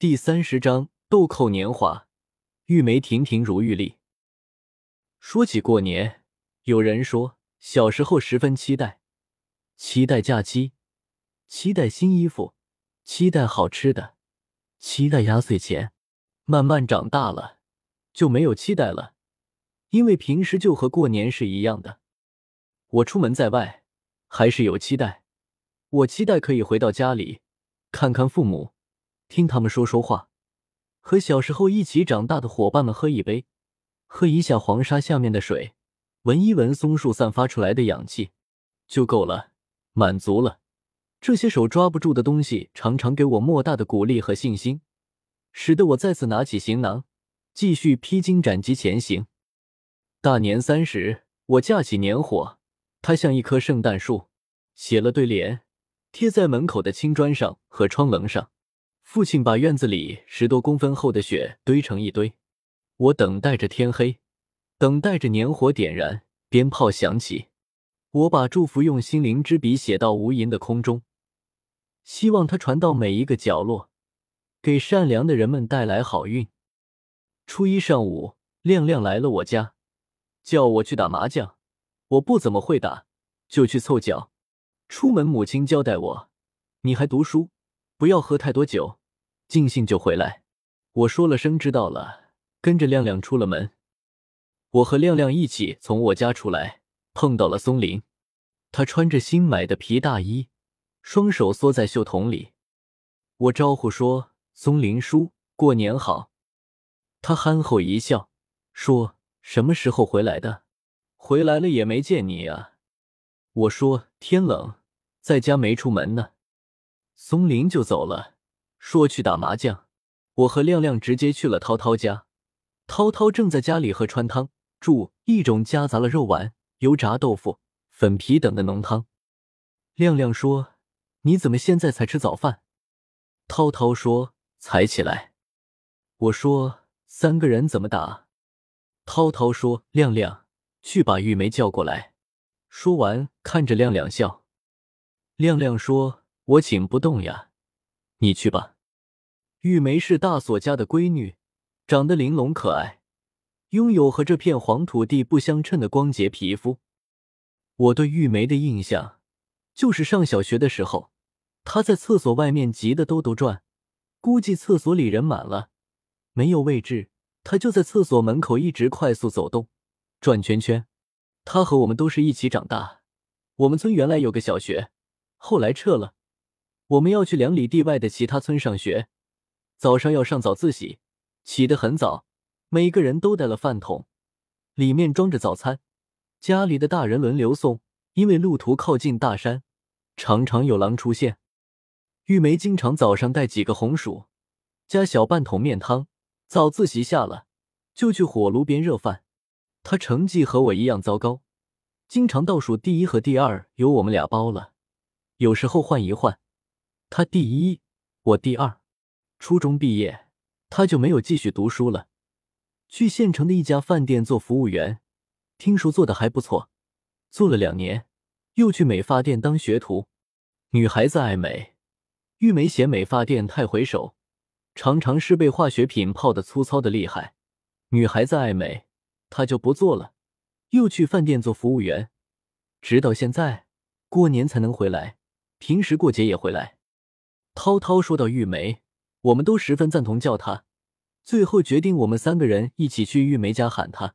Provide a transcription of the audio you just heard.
第三十章豆蔻年华，玉梅亭亭如玉立。说起过年，有人说小时候十分期待，期待假期，期待新衣服，期待好吃的，期待压岁钱。慢慢长大了，就没有期待了，因为平时就和过年是一样的。我出门在外，还是有期待，我期待可以回到家里，看看父母。听他们说说话，和小时候一起长大的伙伴们喝一杯，喝一下黄沙下面的水，闻一闻松树散发出来的氧气，就够了，满足了。这些手抓不住的东西，常常给我莫大的鼓励和信心，使得我再次拿起行囊，继续披荆斩棘前行。大年三十，我架起年火，它像一棵圣诞树，写了对联，贴在门口的青砖上和窗棱上。父亲把院子里十多公分厚的雪堆成一堆，我等待着天黑，等待着年火点燃，鞭炮响起。我把祝福用心灵之笔写到无垠的空中，希望它传到每一个角落，给善良的人们带来好运。初一上午，亮亮来了我家，叫我去打麻将。我不怎么会打，就去凑脚。出门，母亲交代我：“你还读书，不要喝太多酒。”尽兴就回来，我说了声知道了，跟着亮亮出了门。我和亮亮一起从我家出来，碰到了松林，他穿着新买的皮大衣，双手缩在袖筒里。我招呼说：“松林叔，过年好。”他憨厚一笑，说：“什么时候回来的？回来了也没见你啊。”我说：“天冷，在家没出门呢。”松林就走了。说去打麻将，我和亮亮直接去了涛涛家。涛涛正在家里喝川汤，煮一种夹杂了肉丸、油炸豆腐、粉皮等的浓汤。亮亮说：“你怎么现在才吃早饭？”涛涛说：“才起来。”我说：“三个人怎么打？”涛涛说：“亮亮，去把玉梅叫过来。”说完，看着亮亮笑。亮亮说：“我请不动呀。”你去吧。玉梅是大锁家的闺女，长得玲珑可爱，拥有和这片黄土地不相称的光洁皮肤。我对玉梅的印象，就是上小学的时候，她在厕所外面急得兜兜转，估计厕所里人满了，没有位置，她就在厕所门口一直快速走动，转圈圈。她和我们都是一起长大。我们村原来有个小学，后来撤了。我们要去两里地外的其他村上学，早上要上早自习，起得很早，每个人都带了饭桶，里面装着早餐，家里的大人轮流送。因为路途靠近大山，常常有狼出现。玉梅经常早上带几个红薯，加小半桶面汤，早自习下了就去火炉边热饭。她成绩和我一样糟糕，经常倒数第一和第二由我们俩包了，有时候换一换。他第一，我第二。初中毕业，他就没有继续读书了，去县城的一家饭店做服务员，听说做的还不错。做了两年，又去美发店当学徒。女孩子爱美，玉梅嫌美发店太回首，常常是被化学品泡的粗糙的厉害。女孩子爱美，她就不做了，又去饭店做服务员，直到现在，过年才能回来，平时过节也回来。涛涛说到玉梅，我们都十分赞同叫她，最后决定我们三个人一起去玉梅家喊她。